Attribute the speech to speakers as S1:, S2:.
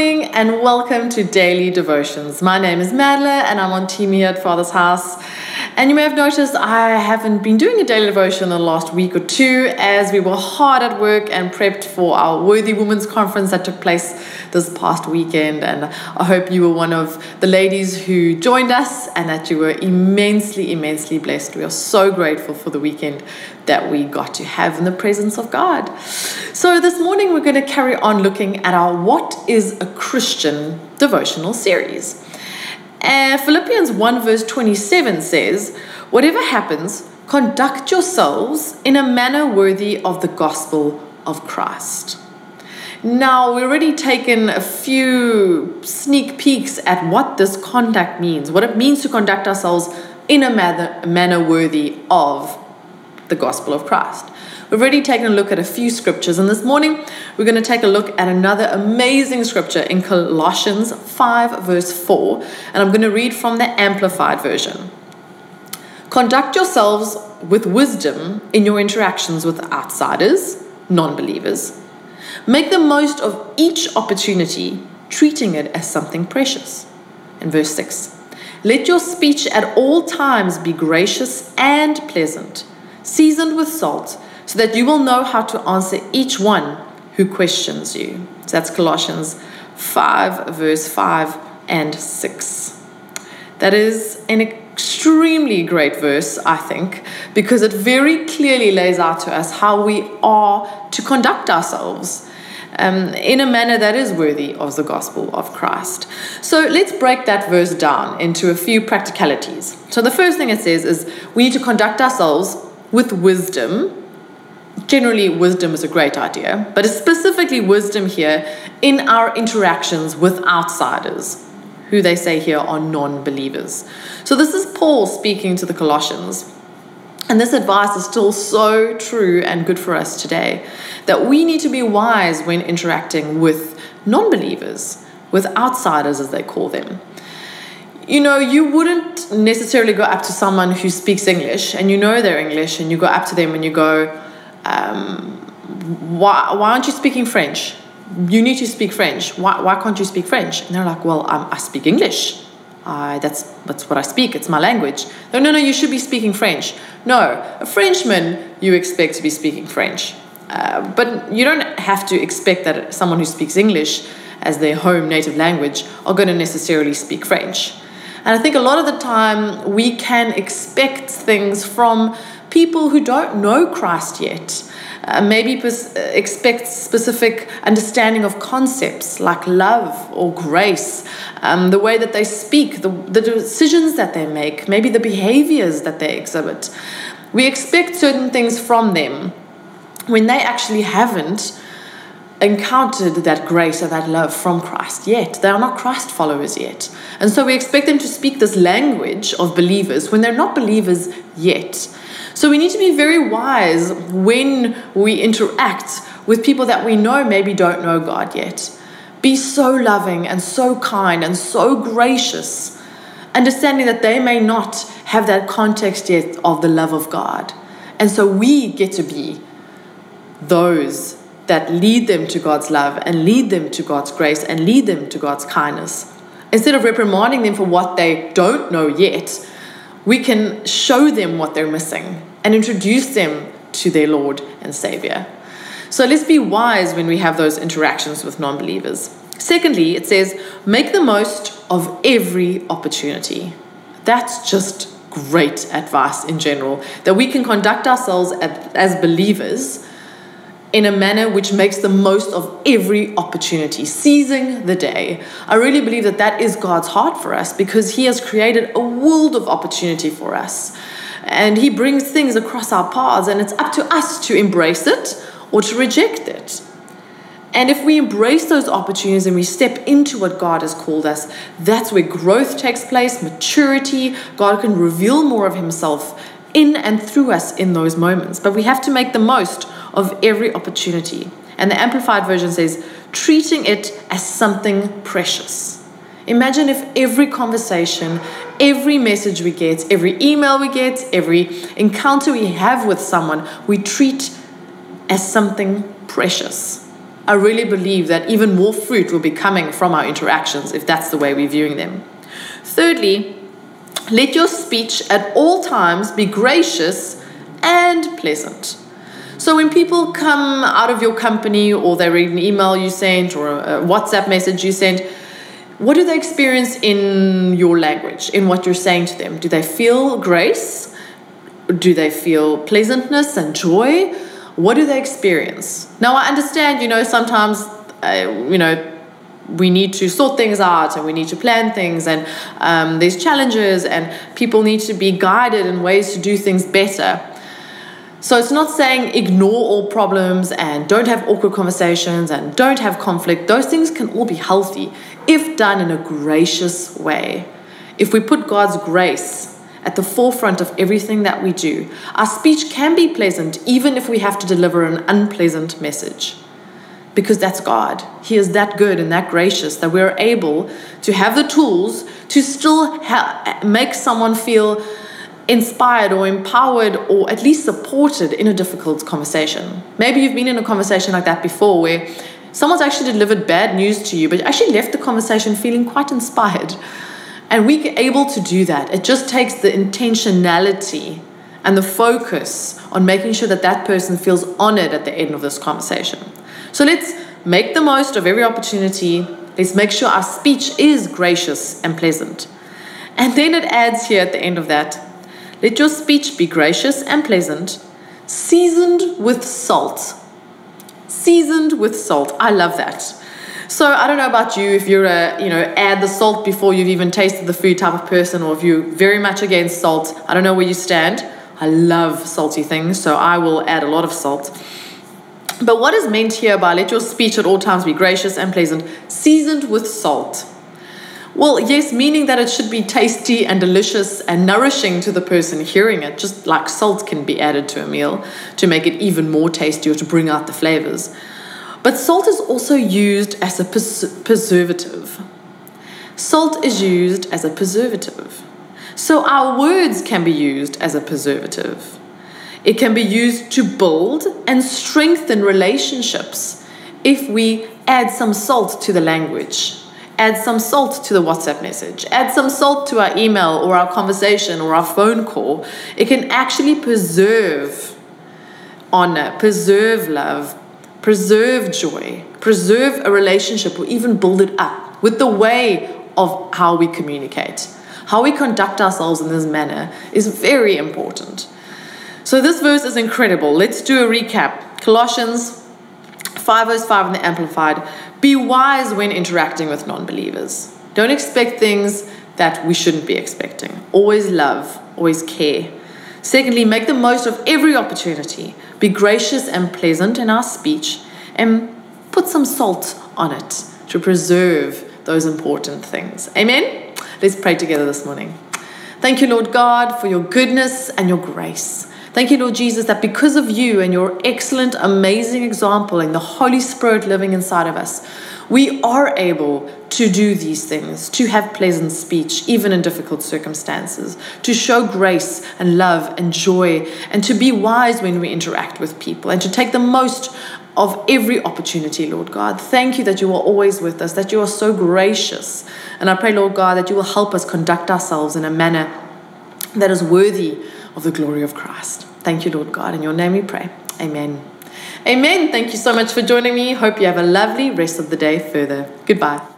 S1: morning and welcome to Daily Devotions. My name is Madla and I'm on team here at Father's House. And you may have noticed I haven't been doing a daily devotion in the last week or two as we were hard at work and prepped for our Worthy Women's Conference that took place this past weekend. And I hope you were one of the ladies who joined us and that you were immensely, immensely blessed. We are so grateful for the weekend that we got to have in the presence of God. So this morning we're going to carry on looking at our What is a Christian devotional series. Uh, Philippians 1 verse 27 says, Whatever happens, conduct yourselves in a manner worthy of the gospel of Christ. Now, we've already taken a few sneak peeks at what this conduct means, what it means to conduct ourselves in a manner, manner worthy of the gospel of Christ. We've already taken a look at a few scriptures, and this morning we're going to take a look at another amazing scripture in Colossians 5, verse 4, and I'm going to read from the Amplified Version. Conduct yourselves with wisdom in your interactions with outsiders, non believers. Make the most of each opportunity, treating it as something precious. In verse 6, let your speech at all times be gracious and pleasant, seasoned with salt so that you will know how to answer each one who questions you. So that's Colossians 5, verse 5 and 6. That is an extremely great verse, I think, because it very clearly lays out to us how we are to conduct ourselves. Um, in a manner that is worthy of the gospel of Christ. So let's break that verse down into a few practicalities. So the first thing it says is we need to conduct ourselves with wisdom generally wisdom is a great idea, but it's specifically wisdom here in our interactions with outsiders, who they say here are non believers. So this is Paul speaking to the Colossians. And this advice is still so true and good for us today that we need to be wise when interacting with non believers, with outsiders as they call them. You know, you wouldn't necessarily go up to someone who speaks English and you know they're English and you go up to them and you go, um, why, why aren't you speaking French? You need to speak French. Why, why can't you speak French? And they're like, well, I speak English. That's, that's what I speak. It's my language. No, no, no, you should be speaking French. No, a Frenchman, you expect to be speaking French. Uh, but you don't have to expect that someone who speaks English as their home native language are going to necessarily speak French. And I think a lot of the time we can expect things from people who don't know Christ yet. Uh, maybe pers- uh, expect specific understanding of concepts like love or grace, um, the way that they speak, the, the decisions that they make, maybe the behaviors that they exhibit. We expect certain things from them when they actually haven't encountered that grace or that love from Christ yet. They are not Christ followers yet. And so we expect them to speak this language of believers when they're not believers yet. So we need to be very wise when we interact with people that we know maybe don't know God yet. Be so loving and so kind and so gracious, understanding that they may not have that context yet of the love of God. And so we get to be those that lead them to God's love and lead them to God's grace and lead them to God's kindness. Instead of reprimanding them for what they don't know yet, we can show them what they're missing and introduce them to their Lord and Savior. So let's be wise when we have those interactions with non believers. Secondly, it says, make the most of every opportunity. That's just great advice in general, that we can conduct ourselves as believers in a manner which makes the most of every opportunity, seizing the day. I really believe that that is God's heart for us because He has created a world of opportunity for us and He brings things across our paths, and it's up to us to embrace it or to reject it. And if we embrace those opportunities and we step into what God has called us, that's where growth takes place, maturity. God can reveal more of Himself in and through us in those moments. But we have to make the most of every opportunity. And the Amplified Version says, treating it as something precious. Imagine if every conversation, every message we get, every email we get, every encounter we have with someone, we treat as something precious. I really believe that even more fruit will be coming from our interactions if that's the way we're viewing them. Thirdly, let your speech at all times be gracious and pleasant. So when people come out of your company or they read an email you sent or a WhatsApp message you sent, what do they experience in your language, in what you're saying to them? Do they feel grace? Do they feel pleasantness and joy? What do they experience? Now, I understand, you know, sometimes, uh, you know, we need to sort things out and we need to plan things and um, there's challenges and people need to be guided in ways to do things better so it's not saying ignore all problems and don't have awkward conversations and don't have conflict. Those things can all be healthy if done in a gracious way. If we put God's grace at the forefront of everything that we do, our speech can be pleasant even if we have to deliver an unpleasant message. Because that's God. He is that good and that gracious that we're able to have the tools to still ha- make someone feel inspired or empowered or at least supported in a difficult conversation. Maybe you've been in a conversation like that before where someone's actually delivered bad news to you, but you actually left the conversation feeling quite inspired. And we're able to do that. It just takes the intentionality and the focus on making sure that that person feels honored at the end of this conversation. So let's make the most of every opportunity. Let's make sure our speech is gracious and pleasant. And then it adds here at the end of that let your speech be gracious and pleasant, seasoned with salt. Seasoned with salt. I love that. So I don't know about you if you're a, you know, add the salt before you've even tasted the food type of person or if you're very much against salt. I don't know where you stand. I love salty things, so I will add a lot of salt. But what is meant here by let your speech at all times be gracious and pleasant, seasoned with salt? Well, yes, meaning that it should be tasty and delicious and nourishing to the person hearing it, just like salt can be added to a meal to make it even more tasty or to bring out the flavors. But salt is also used as a pres- preservative. Salt is used as a preservative. So our words can be used as a preservative. It can be used to build and strengthen relationships if we add some salt to the language add some salt to the WhatsApp message, add some salt to our email or our conversation or our phone call, it can actually preserve honor, preserve love, preserve joy, preserve a relationship, or even build it up with the way of how we communicate. How we conduct ourselves in this manner is very important. So, this verse is incredible. Let's do a recap. Colossians 5 verse 5 in the Amplified. Be wise when interacting with non believers. Don't expect things that we shouldn't be expecting. Always love, always care. Secondly, make the most of every opportunity. Be gracious and pleasant in our speech and put some salt on it to preserve those important things. Amen? Let's pray together this morning. Thank you, Lord God, for your goodness and your grace. Thank you, Lord Jesus, that because of you and your excellent, amazing example and the Holy Spirit living inside of us, we are able to do these things, to have pleasant speech, even in difficult circumstances, to show grace and love and joy, and to be wise when we interact with people, and to take the most of every opportunity, Lord God. Thank you that you are always with us, that you are so gracious. And I pray, Lord God, that you will help us conduct ourselves in a manner that is worthy of the glory of Christ. Thank you, Lord God. In your name we pray. Amen. Amen. Thank you so much for joining me. Hope you have a lovely rest of the day further. Goodbye.